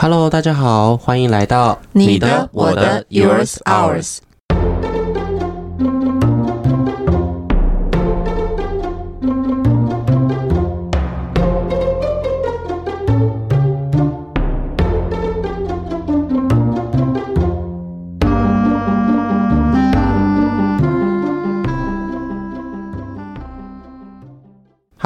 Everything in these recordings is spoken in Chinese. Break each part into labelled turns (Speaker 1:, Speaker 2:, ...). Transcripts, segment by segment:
Speaker 1: Hello，大家好，欢迎来到
Speaker 2: 你的、我的、Yours、Ours。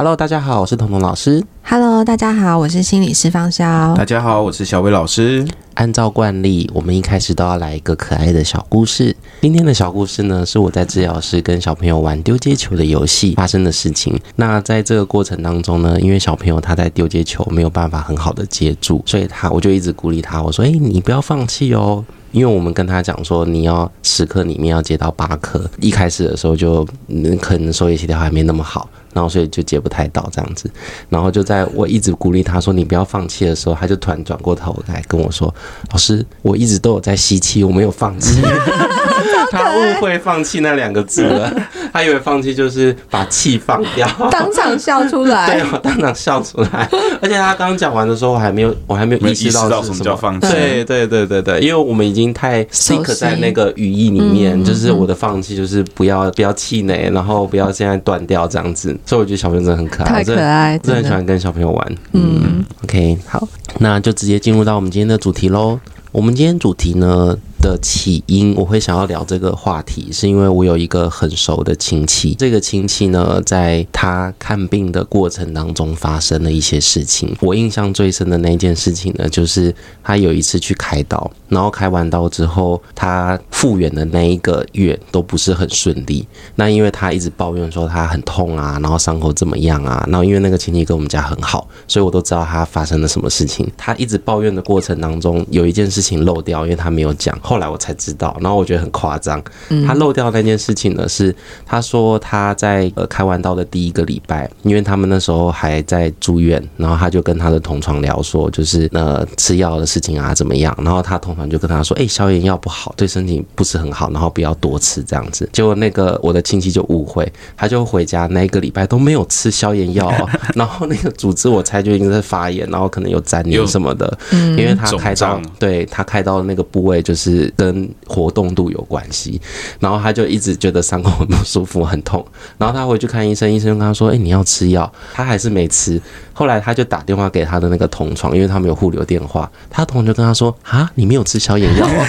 Speaker 1: Hello，大家好，我是彤彤老师。
Speaker 2: Hello，大家好，我是心理师方潇。
Speaker 3: 大家好，我是小薇老师。
Speaker 1: 按照惯例，我们一开始都要来一个可爱的小故事。今天的小故事呢，是我在治疗室跟小朋友玩丢接球的游戏发生的事情。那在这个过程当中呢，因为小朋友他在丢接球没有办法很好的接住，所以他我就一直鼓励他，我说：“诶，你不要放弃哦。”因为我们跟他讲说，你要十颗里面要接到八颗。一开始的时候就嗯，可能手眼协调还没那么好，然后所以就接不太到这样子。然后就在我一直鼓励他说你不要放弃的时候，他就突然转过头来跟我说：“老师，我一直都有在吸气，我没有放弃。”他误会放弃那两个字了，他以为放弃就是把气放掉，
Speaker 2: 当场笑出来。
Speaker 1: 对，我当场笑出来。而且他刚讲完的时候，我还没有，我还没有意识到是什么叫放弃。对对对对对，因为我们已经太 stick 在那个语义里面，就是我的放弃就是不要不要气馁，然后不要现在断掉这样子。所以我觉得小朋友真的很可爱，
Speaker 2: 太可爱，
Speaker 1: 真的很喜欢跟小朋友玩。嗯，OK，好，那就直接进入到我们今天的主题喽。我们今天主题呢的起因，我会想要聊这个话题，是因为我有一个很熟的亲戚。这个亲戚呢，在他看病的过程当中发生了一些事情。我印象最深的那件事情呢，就是他有一次去开刀，然后开完刀之后，他复原的那一个月都不是很顺利。那因为他一直抱怨说他很痛啊，然后伤口怎么样啊，然后因为那个亲戚跟我们家很好，所以我都知道他发生了什么事情。他一直抱怨的过程当中，有一件事情漏掉，因为他没有讲。后来我才知道，然后我觉得很夸张。他漏掉那件事情呢，是他说他在呃开完刀的第一个礼拜，因为他们那时候还在住院，然后他就跟他的同床聊说，就是呃吃药的事情啊怎么样。然后他同床就跟他说，哎，消炎药不好，对身体不是很好，然后不要多吃这样子。结果那个我的亲戚就误会，他就回家那一个礼拜都没有吃消炎药，然后那个组织我猜就应该是发炎，然后可能有粘连什么的，因为他开刀，对他开刀的那个部位就是跟活动度有关系，然后他就一直觉得伤口很不舒服、很痛，然后他回去看医生，医生跟他说：“哎，你要吃药。”他还是没吃。后来他就打电话给他的那个同床，因为他们有互留电话，他同床就跟他说：“啊，你没有吃消炎药啊？”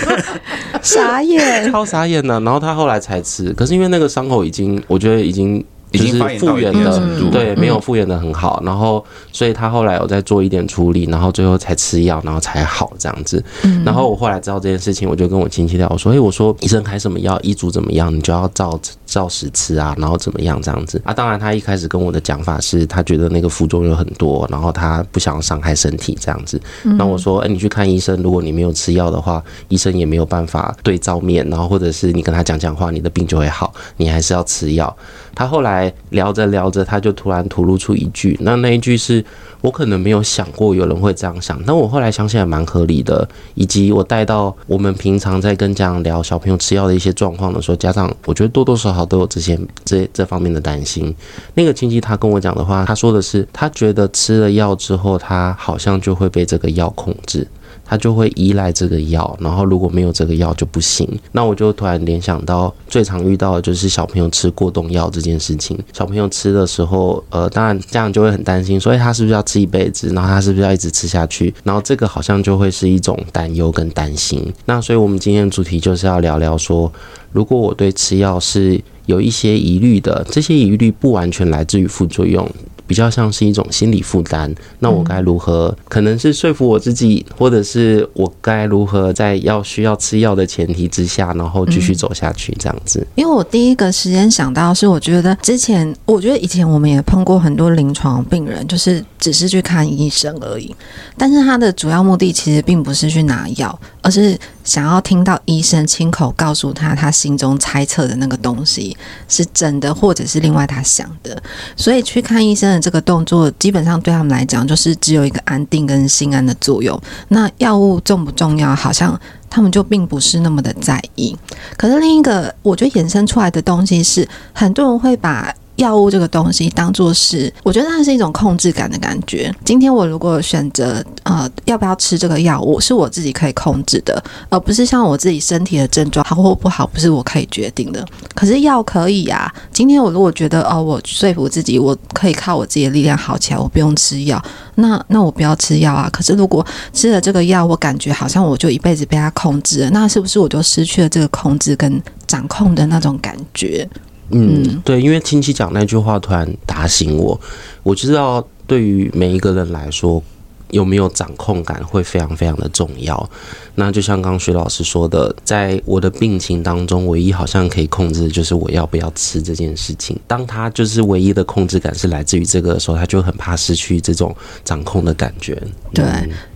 Speaker 2: 傻眼，
Speaker 1: 超傻眼的。然后他后来才吃，可是因为那个伤口已经，我觉得已经。就是复原的，对，没有复原的很好，然后所以他后来有再做一点处理，然后最后才吃药，然后才好这样子。然后我后来知道这件事情，我就跟我亲戚聊，我说：“哎，我说医生开什么药，医嘱怎么样，你就要照照实吃啊，然后怎么样这样子啊？”当然，他一开始跟我的讲法是他觉得那个副作用很多，然后他不想要伤害身体这样子。那我说：“哎，你去看医生，如果你没有吃药的话，医生也没有办法对照面，然后或者是你跟他讲讲话，你的病就会好，你还是要吃药。”他后来聊着聊着，他就突然吐露出一句，那那一句是我可能没有想过有人会这样想，但我后来想起来蛮合理的。以及我带到我们平常在跟家长聊小朋友吃药的一些状况的时候，家长我觉得多多少少都有这些这这方面的担心。那个亲戚他跟我讲的话，他说的是他觉得吃了药之后，他好像就会被这个药控制。他就会依赖这个药，然后如果没有这个药就不行。那我就突然联想到，最常遇到的就是小朋友吃过动药这件事情。小朋友吃的时候，呃，当然家长就会很担心，所以他是不是要吃一辈子？然后他是不是要一直吃下去？然后这个好像就会是一种担忧跟担心。那所以我们今天的主题就是要聊聊说，如果我对吃药是有一些疑虑的，这些疑虑不完全来自于副作用。比较像是一种心理负担，那我该如何？可能是说服我自己，或者是我该如何在要需要吃药的前提之下，然后继续走下去这样子。
Speaker 2: 因为我第一个时间想到是，我觉得之前，我觉得以前我们也碰过很多临床病人，就是只是去看医生而已，但是他的主要目的其实并不是去拿药，而是想要听到医生亲口告诉他他心中猜测的那个东西是真的，或者是另外他想的，所以去看医生的。这个动作基本上对他们来讲，就是只有一个安定跟心安的作用。那药物重不重要，好像他们就并不是那么的在意。可是另一个，我觉得衍生出来的东西是，很多人会把药物这个东西当做是，我觉得它是一种控制感的感觉。今天我如果选择呃要不要吃这个药物，是我自己可以控制的，而不是像我自己身体的症状好或不好，不是我可以决定的。可是药可以啊。今天我如果觉得哦，我说服自己我可以靠我自己的力量好起来，我不用吃药，那那我不要吃药啊。可是如果吃了这个药，我感觉好像我就一辈子被它控制了，那是不是我就失去了这个控制跟掌控的那种感觉？
Speaker 1: 嗯，对，因为亲戚讲那句话突然打醒我，我知道对于每一个人来说，有没有掌控感会非常非常的重要。那就像刚刚薛老师说的，在我的病情当中，唯一好像可以控制的就是我要不要吃这件事情。当他就是唯一的控制感是来自于这个的时候，他就很怕失去这种掌控的感觉。
Speaker 2: 对，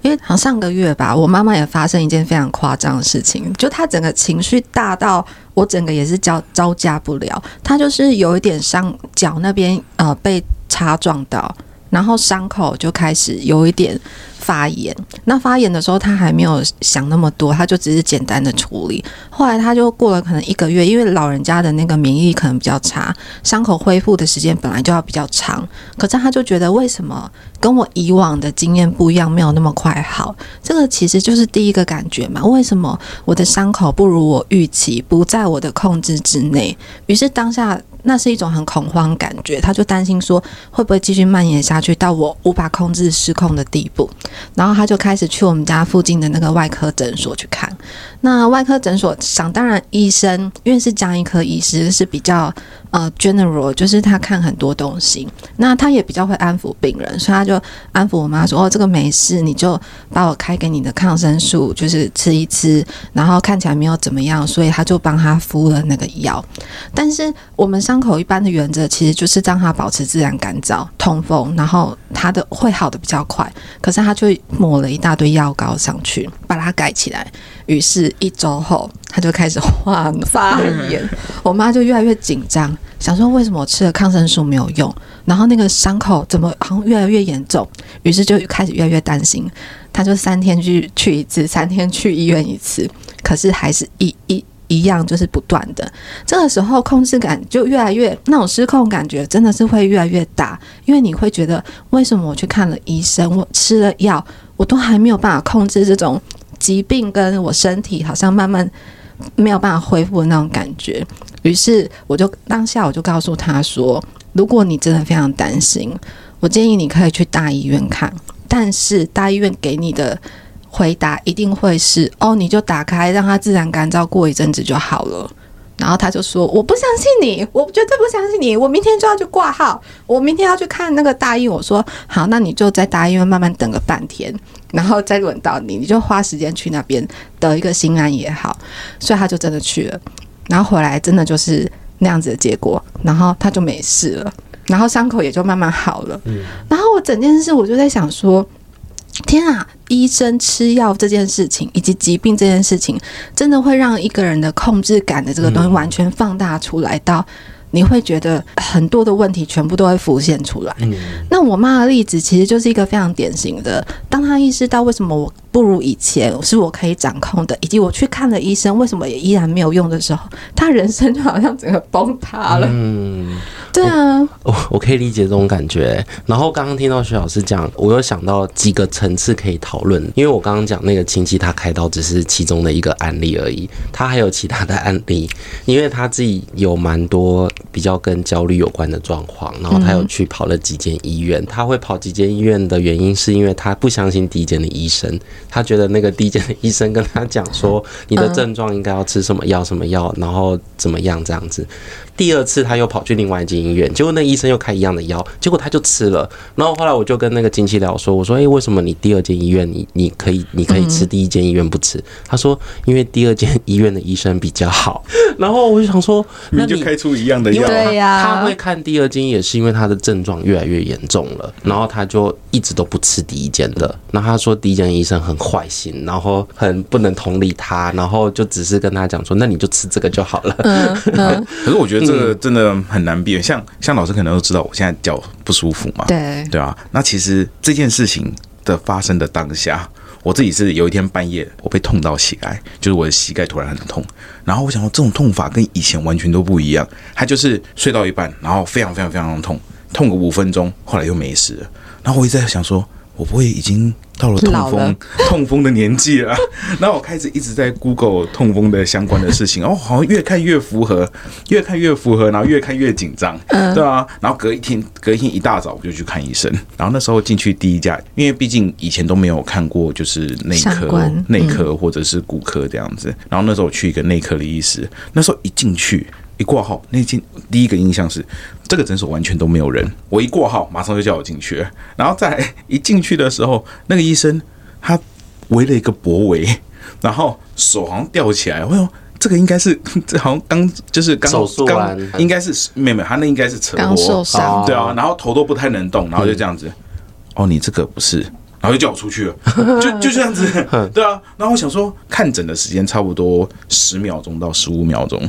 Speaker 2: 因为好像上个月吧，我妈妈也发生一件非常夸张的事情，就她整个情绪大到我整个也是招招架不了。他就是有一点伤脚那边呃被擦撞到。然后伤口就开始有一点发炎，那发炎的时候他还没有想那么多，他就只是简单的处理。后来他就过了可能一个月，因为老人家的那个免疫力可能比较差，伤口恢复的时间本来就要比较长。可是他就觉得为什么跟我以往的经验不一样，没有那么快好？这个其实就是第一个感觉嘛。为什么我的伤口不如我预期，不在我的控制之内？于是当下。那是一种很恐慌感觉，他就担心说会不会继续蔓延下去到我无法控制失控的地步，然后他就开始去我们家附近的那个外科诊所去看。那外科诊所想当然医生因为是家医科医师是比较。呃，general 就是他看很多东西，那他也比较会安抚病人，所以他就安抚我妈说：“哦，这个没事，你就把我开给你的抗生素，就是吃一吃，然后看起来没有怎么样，所以他就帮他敷了那个药。但是我们伤口一般的原则其实就是让它保持自然干燥、通风，然后它的会好的比较快。可是他就抹了一大堆药膏上去，把它盖起来。是，一周后。他就开始发发炎，我妈就越来越紧张，想说为什么我吃了抗生素没有用，然后那个伤口怎么好像越来越严重，于是就开始越来越担心。他就三天去去一次，三天去医院一次，可是还是一一一样，就是不断的。这个时候控制感就越来越那种失控感觉，真的是会越来越大，因为你会觉得为什么我去看了医生，我吃了药，我都还没有办法控制这种疾病，跟我身体好像慢慢。没有办法恢复的那种感觉，于是我就当下我就告诉他说：“如果你真的非常担心，我建议你可以去大医院看，但是大医院给你的回答一定会是‘哦，你就打开，让它自然干燥，过一阵子就好了’。”然后他就说：“我不相信你，我绝对不相信你，我明天就要去挂号，我明天要去看那个大医院。”我说：“好，那你就在大医院慢慢等个半天。”然后再轮到你，你就花时间去那边得一个心安也好。所以他就真的去了，然后回来真的就是那样子的结果，然后他就没事了，然后伤口也就慢慢好了。嗯，然后我整件事我就在想说，天啊，医生吃药这件事情以及疾病这件事情，真的会让一个人的控制感的这个东西完全放大出来到。你会觉得很多的问题全部都会浮现出来。嗯，那我妈的例子其实就是一个非常典型的，当她意识到为什么我不如以前是我可以掌控的，以及我去看了医生为什么也依然没有用的时候，他人生就好像整个崩塌了。嗯。对啊，
Speaker 1: 我我可以理解这种感觉。然后刚刚听到徐老师讲，我又想到几个层次可以讨论。因为我刚刚讲那个亲戚他开刀只是其中的一个案例而已，他还有其他的案例，因为他自己有蛮多比较跟焦虑有关的状况，然后他有去跑了几间医院。他会跑几间医院的原因是因为他不相信第一间的医生，他觉得那个第一间的医生跟他讲说，你的症状应该要吃什么药什么药，然后怎么样这样子。第二次他又跑去另外一间医院，结果那医生又开一样的药，结果他就吃了。然后后来我就跟那个亲戚聊说，我说：“哎、欸，为什么你第二间医院你你可以你可以吃，第一间医院不吃？”他说：“因为第二间医院的医生比较好。” 然后我就想说，那你
Speaker 3: 就开出一样的药。
Speaker 2: 对呀，
Speaker 1: 他会看第二间也是因为他的症状越来越严重了，然后他就一直都不吃第一间的。然后他说第一间医生很坏心，然后很不能同理他，然后就只是跟他讲说：“那你就吃这个就好了。嗯”
Speaker 3: 嗯，可是我觉得。这个真的很难避免，像像老师可能都知道，我现在脚不舒服嘛，
Speaker 2: 对
Speaker 3: 对啊。那其实这件事情的发生的当下，我自己是有一天半夜，我被痛到膝盖，就是我的膝盖突然很痛，然后我想说这种痛法跟以前完全都不一样，它就是睡到一半，然后非常非常非常痛，痛个五分钟，后来又没事了，然后我一直在想说。我不会已经到了痛风
Speaker 2: 了。
Speaker 3: 痛风的年纪了，然后我开始一直在 Google 痛风的相关的事情，哦，好像越看越符合，越看越符合，然后越看越紧张，对啊，然后隔一天，隔一天一大早我就去看医生，然后那时候进去第一家，因为毕竟以前都没有看过，就是内科、内科或者是骨科这样子，然后那时候我去一个内科的医师，那时候一进去。一挂号，那间第一个印象是这个诊所完全都没有人。我一挂号，马上就叫我进去。然后再一进去的时候，那个医生他围了一个脖围，然后手好像吊起来。我说这个应该是 这好像刚就是刚
Speaker 1: 手术完，
Speaker 3: 应该是没有没有，他那应该是车祸
Speaker 2: 受伤，
Speaker 3: 对啊。然后头都不太能动，然后就这样子。哦，你这个不是。然后就叫我出去了，就就这样子 对啊。然后我想说，看诊的时间差不多十秒钟到十五秒钟，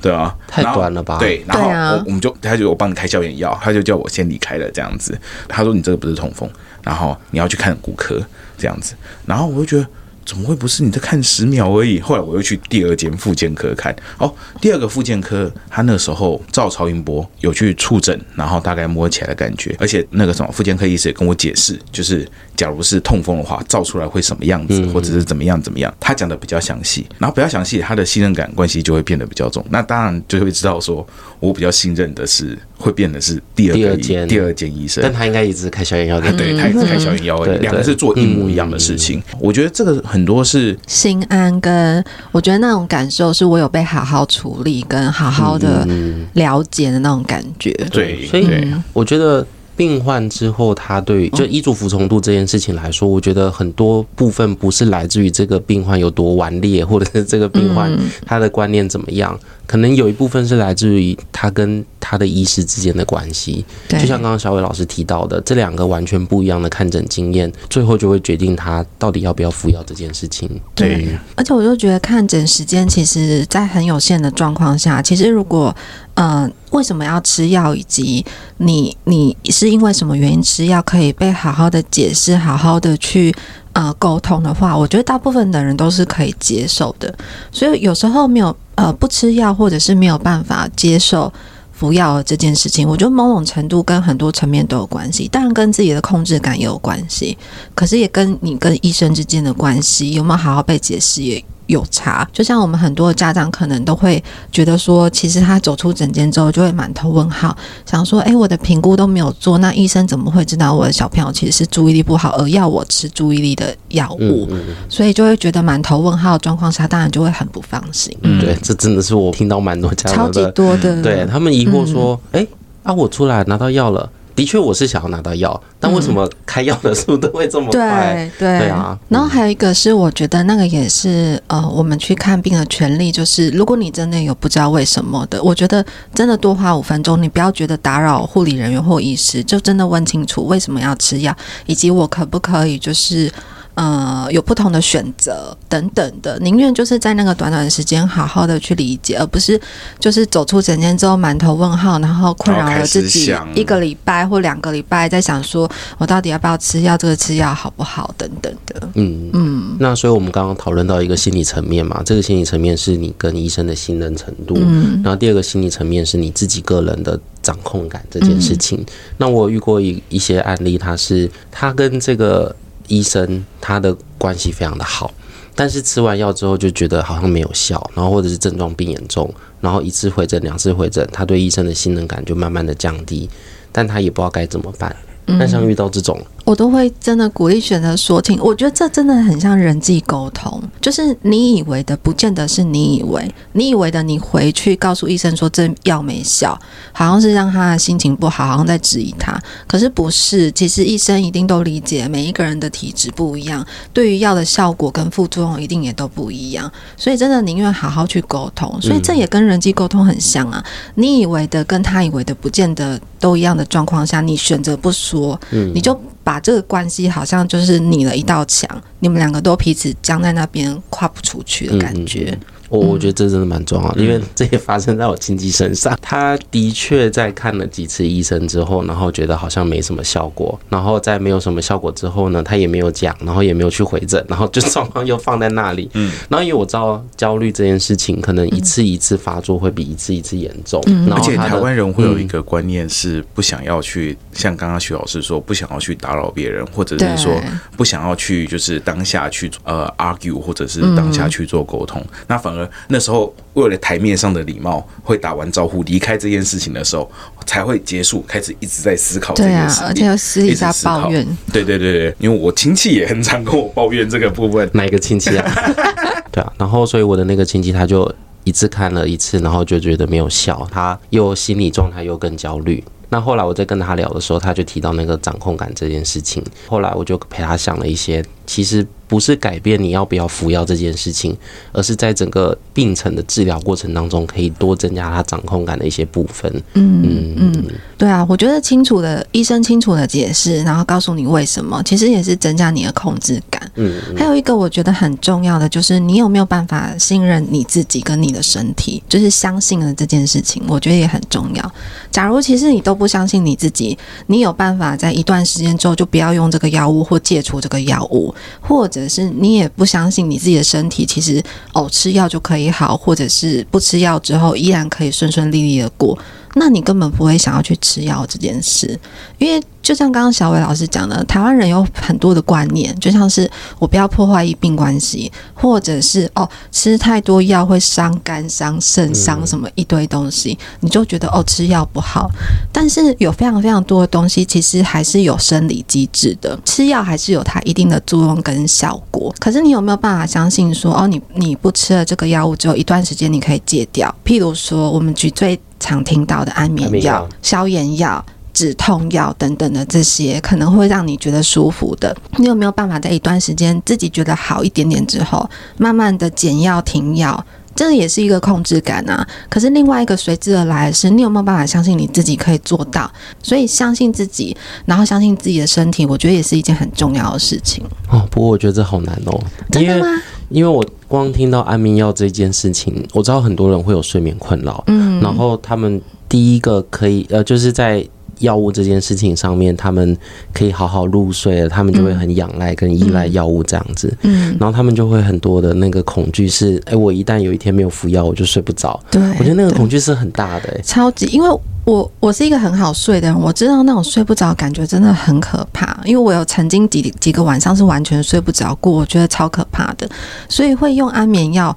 Speaker 3: 对啊，
Speaker 1: 太短了吧？
Speaker 3: 对，然后我我们就他就我帮你开消炎药，他就叫我先离开了这样子。他说你这个不是痛风，然后你要去看骨科这样子。然后我就觉得。怎么会不是？你在看十秒而已。后来我又去第二间复健科看。哦，第二个复健科，他那时候照超音波有去触诊，然后大概摸起来的感觉，而且那个什么复健科医师也跟我解释，就是假如是痛风的话，照出来会什么样子，或者是怎么样怎么样。他讲的比较详细，然后比较详细，他的信任感关系就会变得比较重。那当然就会知道说，我比较信任的是会变的是第二个间第二间医生，
Speaker 1: 但他应该一直开消炎药，对，
Speaker 3: 他一直开消炎药，两个是做一模一样的事情。我觉得这个很。多是
Speaker 2: 心安，跟我觉得那种感受是我有被好好处理，跟好好的了解的那种感觉。
Speaker 3: 嗯、对，
Speaker 1: 所以我觉得病患之后，他对就医嘱服从度这件事情来说，我觉得很多部分不是来自于这个病患有多顽劣，或者是这个病患他的观念怎么样。可能有一部分是来自于他跟他的医师之间的关系，就像刚刚小伟老师提到的，这两个完全不一样的看诊经验，最后就会决定他到底要不要服药这件事情。
Speaker 2: 对，而且我就觉得看诊时间其实，在很有限的状况下，其实如果呃为什么要吃药，以及你你是因为什么原因吃药，可以被好好的解释，好好的去。呃，沟通的话，我觉得大部分的人都是可以接受的。所以有时候没有呃不吃药，或者是没有办法接受服药这件事情，我觉得某种程度跟很多层面都有关系。当然跟自己的控制感也有关系，可是也跟你跟医生之间的关系有没有好好被解释也有差，就像我们很多家长可能都会觉得说，其实他走出诊间之后就会满头问号，想说，哎，我的评估都没有做，那医生怎么会知道我的小朋友其实是注意力不好，而要我吃注意力的药物？嗯嗯、所以就会觉得满头问号的状况下，当然就会很不放心。
Speaker 1: 嗯，对，这真的是我听到蛮多家长
Speaker 2: 超级多的，
Speaker 1: 对他们疑惑说，哎、嗯，啊，我出来拿到药了。的确，我是想要拿到药，但为什么开药的速度会这么快？
Speaker 2: 对对，对啊。然后还有一个是，我觉得那个也是呃，我们去看病的权利，就是如果你真的有不知道为什么的，我觉得真的多花五分钟，你不要觉得打扰护理人员或医师，就真的问清楚为什么要吃药，以及我可不可以就是。呃，有不同的选择等等的，宁愿就是在那个短短的时间好好的去理解，而不是就是走出诊间之后满头问号，然后困扰了自己一个礼拜或两个礼拜，在想说我到底要不要吃药，这个吃药好不好等等的。嗯嗯。
Speaker 1: 那所以我们刚刚讨论到一个心理层面嘛，这个心理层面是你跟医生的信任程度，嗯，然后第二个心理层面是你自己个人的掌控感这件事情。嗯，那我遇过一一些案例，他是他跟这个。医生他的关系非常的好，但是吃完药之后就觉得好像没有效，然后或者是症状变严重，然后一次回诊、两次回诊，他对医生的信任感就慢慢的降低，但他也不知道该怎么办。那像遇到这种。
Speaker 2: 我都会真的鼓励选择说听，我觉得这真的很像人际沟通，就是你以为的，不见得是你以为，你以为的，你回去告诉医生说这药没效，好像是让他的心情不好，好像在质疑他，可是不是，其实医生一定都理解每一个人的体质不一样，对于药的效果跟副作用一定也都不一样，所以真的宁愿好好去沟通，所以这也跟人际沟通很像啊，你以为的跟他以为的不见得都一样的状况下，你选择不说，你就。把这个关系好像就是拟了一道墙，你们两个都彼此僵在那边跨不出去的感觉。
Speaker 1: 我我觉得这真的蛮重要的，因为这也发生在我亲戚身上。他的确在看了几次医生之后，然后觉得好像没什么效果，然后在没有什么效果之后呢，他也没有讲，然后也没有去回诊，然后就状况又放在那里。嗯，然后因为我知道焦虑这件事情，可能一次一次发作会比一次一次严重。嗯，
Speaker 3: 而且台湾人会有一个观念是不想要去，像刚刚徐老师说，不想要去打扰别人，或者是说不想要去就是当下去呃 argue，或者是当下去做沟通，那反而那时候。为了台面上的礼貌，会打完招呼离开这件事情的时候才会结束，开始一直在思考这件事情，
Speaker 2: 对啊，而且要私底下抱怨。
Speaker 3: 对对对对，因为我亲戚也很常跟我抱怨这个部分。
Speaker 1: 哪一个亲戚啊？对啊，然后所以我的那个亲戚他就一次看了一次，然后就觉得没有效，他又心理状态又更焦虑。那后来我在跟他聊的时候，他就提到那个掌控感这件事情。后来我就陪他想了一些，其实。不是改变你要不要服药这件事情，而是在整个病程的治疗过程当中，可以多增加他掌控感的一些部分。
Speaker 2: 嗯嗯嗯，对啊，我觉得清楚的医生清楚的解释，然后告诉你为什么，其实也是增加你的控制感。嗯，还有一个我觉得很重要的就是你有没有办法信任你自己跟你的身体，就是相信了这件事情，我觉得也很重要。假如其实你都不相信你自己，你有办法在一段时间之后就不要用这个药物或戒除这个药物，或者是你也不相信你自己的身体，其实哦吃药就可以好，或者是不吃药之后依然可以顺顺利利的过。那你根本不会想要去吃药这件事，因为就像刚刚小伟老师讲的，台湾人有很多的观念，就像是我不要破坏医病关系，或者是哦吃太多药会伤肝、伤肾、伤什么一堆东西，你就觉得哦吃药不好。但是有非常非常多的东西，其实还是有生理机制的，吃药还是有它一定的作用跟效果。可是你有没有办法相信说哦你你不吃了这个药物之后，一段时间你可以戒掉？譬如说，我们举最常听到的安眠药、消炎药、止痛药等等的这些，可能会让你觉得舒服的。你有没有办法在一段时间自己觉得好一点点之后，慢慢的减药停药？这个也是一个控制感啊。可是另外一个随之而来的是，你有没有办法相信你自己可以做到？所以相信自己，然后相信自己的身体，我觉得也是一件很重要的事情。
Speaker 1: 哦，不过我觉得这好难哦。
Speaker 2: 真的吗？
Speaker 1: 因为我光听到安眠药这件事情，我知道很多人会有睡眠困扰，嗯，然后他们。第一个可以呃，就是在药物这件事情上面，他们可以好好入睡了，他们就会很仰赖跟依赖药物这样子，嗯，然后他们就会很多的那个恐惧是，哎，我一旦有一天没有服药，我就睡不着。
Speaker 2: 对，
Speaker 1: 我觉得那个恐惧是很大的，欸，
Speaker 2: 超级，因为我我是一个很好睡的人，我知道那种睡不着感觉真的很可怕，因为我有曾经几几个晚上是完全睡不着过，我觉得超可怕的，所以会用安眠药，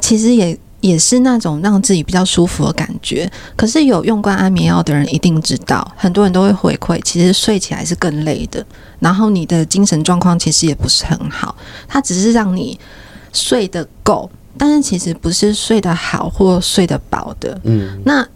Speaker 2: 其实也。也是那种让自己比较舒服的感觉，可是有用过安眠药的人一定知道，很多人都会回馈，其实睡起来是更累的，然后你的精神状况其实也不是很好，它只是让你睡得够，但是其实不是睡得好或睡得饱的。嗯，那。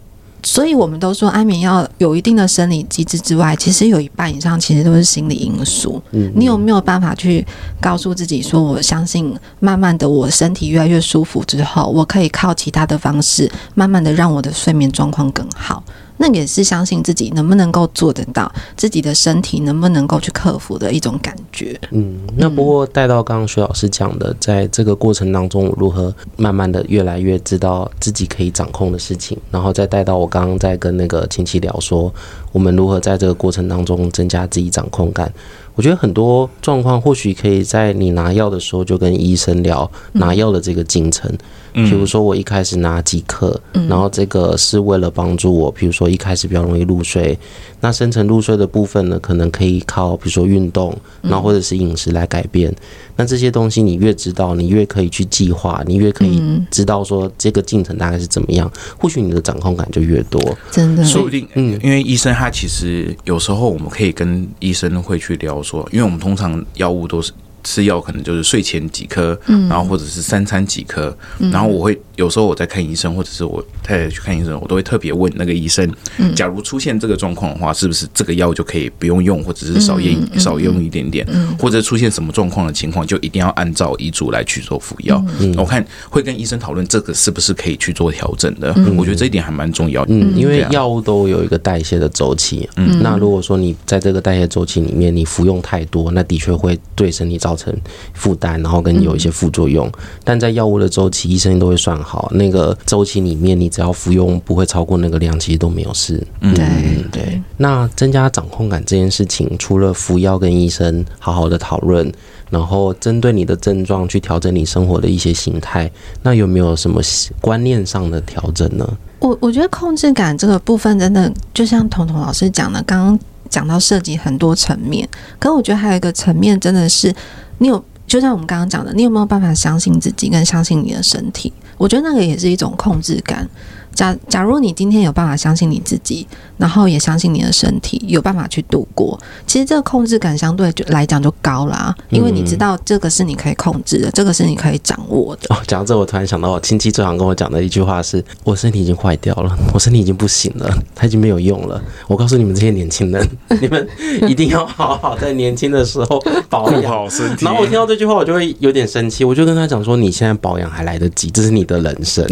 Speaker 2: 所以，我们都说安眠药有一定的生理机制之外，其实有一半以上其实都是心理因素。嗯，你有没有办法去告诉自己说，我相信，慢慢的，我身体越来越舒服之后，我可以靠其他的方式，慢慢的让我的睡眠状况更好。那也是相信自己能不能够做得到，自己的身体能不能够去克服的一种感觉。
Speaker 1: 嗯，那不过带到刚刚徐老师讲的，在这个过程当中，如何慢慢的越来越知道自己可以掌控的事情，然后再带到我刚刚在跟那个亲戚聊说，我们如何在这个过程当中增加自己掌控感。我觉得很多状况或许可以在你拿药的时候就跟医生聊拿药的这个进程。比如说我一开始拿几颗，然后这个是为了帮助我，比如说一开始比较容易入睡。那深层入睡的部分呢，可能可以靠比如说运动，然后或者是饮食来改变。那这些东西你越知道，你越可以去计划，你越可以知道说这个进程大概是怎么样，或许你的掌控感就越多。
Speaker 2: 真的，
Speaker 3: 说不定，嗯，因为医生他其实有时候我们可以跟医生会去聊说，因为我们通常药物都是。吃药可能就是睡前几颗，然后或者是三餐几颗，然后我会有时候我在看医生，或者是我太太去看医生，我都会特别问那个医生，假如出现这个状况的话，是不是这个药就可以不用用，或者是少用少用一点点，或者出现什么状况的情况，就一定要按照医嘱来去做服药。我看会跟医生讨论这个是不是可以去做调整的，我觉得这一点还蛮重要。
Speaker 1: 嗯，因为药物都有一个代谢的周期，嗯，那如果说你在这个代谢周期里面你服用太多，那的确会对身体造成。造成负担，然后跟有一些副作用，但在药物的周期，医生都会算好，那个周期里面你只要服用不会超过那个量，其实都没有事。
Speaker 2: 嗯，对
Speaker 1: 对。那增加掌控感这件事情，除了服药跟医生好好的讨论，然后针对你的症状去调整你生活的一些形态，那有没有什么观念上的调整呢？
Speaker 2: 我我觉得控制感这个部分真的就像彤彤老师讲的，刚刚讲到涉及很多层面，可我觉得还有一个层面真的是你有，就像我们刚刚讲的，你有没有办法相信自己跟相信你的身体？我觉得那个也是一种控制感。假假如你今天有办法相信你自己，然后也相信你的身体有办法去度过，其实这个控制感相对就来讲就高啦，因为你知道这个是你可以控制的，这个是你可以掌握的。
Speaker 1: 哦，讲到这，我突然想到，我亲戚最常跟我讲的一句话是：我身体已经坏掉了，我身体已经不行了，它已经没有用了。我告诉你们这些年轻人，你们一定要好好在年轻的时候 保养好身体。然后我听到这句话，我就会有点生气，我就跟他讲说：你现在保养还来得及，这是你的人生。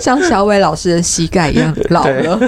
Speaker 2: 像小伟老师的膝盖一样老了，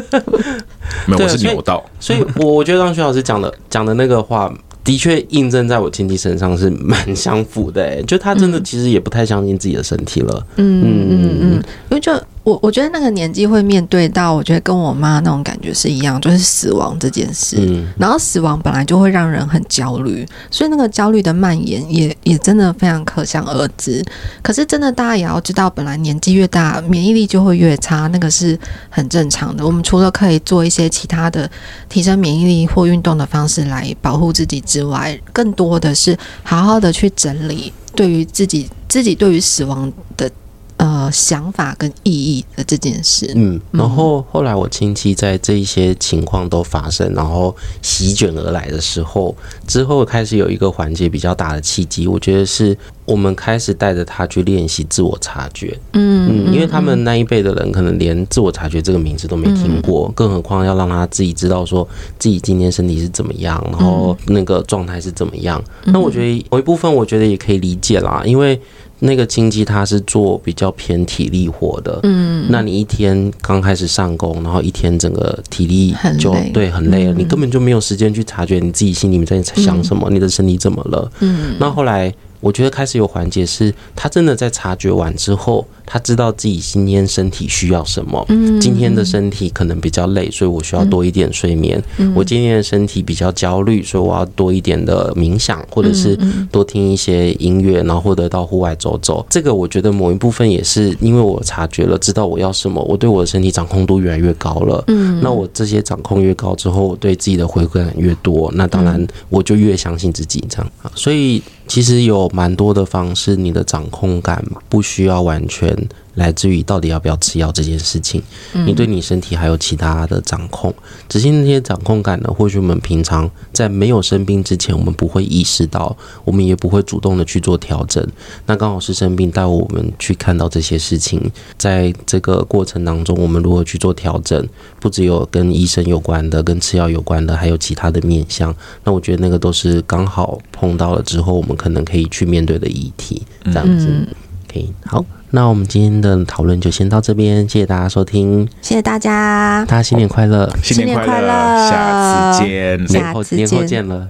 Speaker 3: 没有，我是扭到。
Speaker 1: 所以，我我觉得刚徐老师讲的讲的那个话，的确印证在我亲戚身上是蛮相符的。哎，就他真的其实也不太相信自己的身体了。嗯嗯嗯嗯，
Speaker 2: 因为就。我我觉得那个年纪会面对到，我觉得跟我妈那种感觉是一样，就是死亡这件事。嗯，然后死亡本来就会让人很焦虑，所以那个焦虑的蔓延也也真的非常可想而知。可是真的大家也要知道，本来年纪越大，免疫力就会越差，那个是很正常的。我们除了可以做一些其他的提升免疫力或运动的方式来保护自己之外，更多的是好好的去整理对于自己自己对于死亡的。呃，想法跟意义的这件事，
Speaker 1: 嗯，然后后来我亲戚在这一些情况都发生，然后席卷而来的时候，之后开始有一个环节比较大的契机，我觉得是我们开始带着他去练习自我察觉，嗯嗯，因为他们那一辈的人可能连自我察觉这个名字都没听过，更何况要让他自己知道说自己今天身体是怎么样，然后那个状态是怎么样，那我觉得有一部分我觉得也可以理解啦，因为。那个亲戚他是做比较偏体力活的，嗯，那你一天刚开始上工，然后一天整个体力就对很累了，你根本就没有时间去察觉你自己心里面在想什么，你的身体怎么了，嗯，那后来。我觉得开始有环节是，他真的在察觉完之后，他知道自己今天身体需要什么。嗯，今天的身体可能比较累，所以我需要多一点睡眠。嗯，我今天的身体比较焦虑，所以我要多一点的冥想，或者是多听一些音乐，然后或者到户外走走。这个我觉得某一部分也是因为我察觉了，知道我要什么，我对我的身体掌控度越来越高了。嗯，那我这些掌控越高之后，我对自己的回馈感越多，那当然我就越相信自己这样啊，所以。其实有蛮多的方式，你的掌控感不需要完全来自于到底要不要吃药这件事情。你对你身体还有其他的掌控，只是那些掌控感呢，或许我们平常在没有生病之前，我们不会意识到，我们也不会主动的去做调整。那刚好是生病带我们去看到这些事情，在这个过程当中，我们如何去做调整，不只有跟医生有关的，跟吃药有关的，还有其他的面向。那我觉得那个都是刚好碰到了之后，我们。可能可以去面对的议题，这样子。嗯、OK，好，那我们今天的讨论就先到这边，谢谢大家收听，
Speaker 2: 谢谢大家，
Speaker 1: 大家新年快乐，
Speaker 3: 新年快乐，下次见，
Speaker 2: 年后见，
Speaker 1: 年后见了。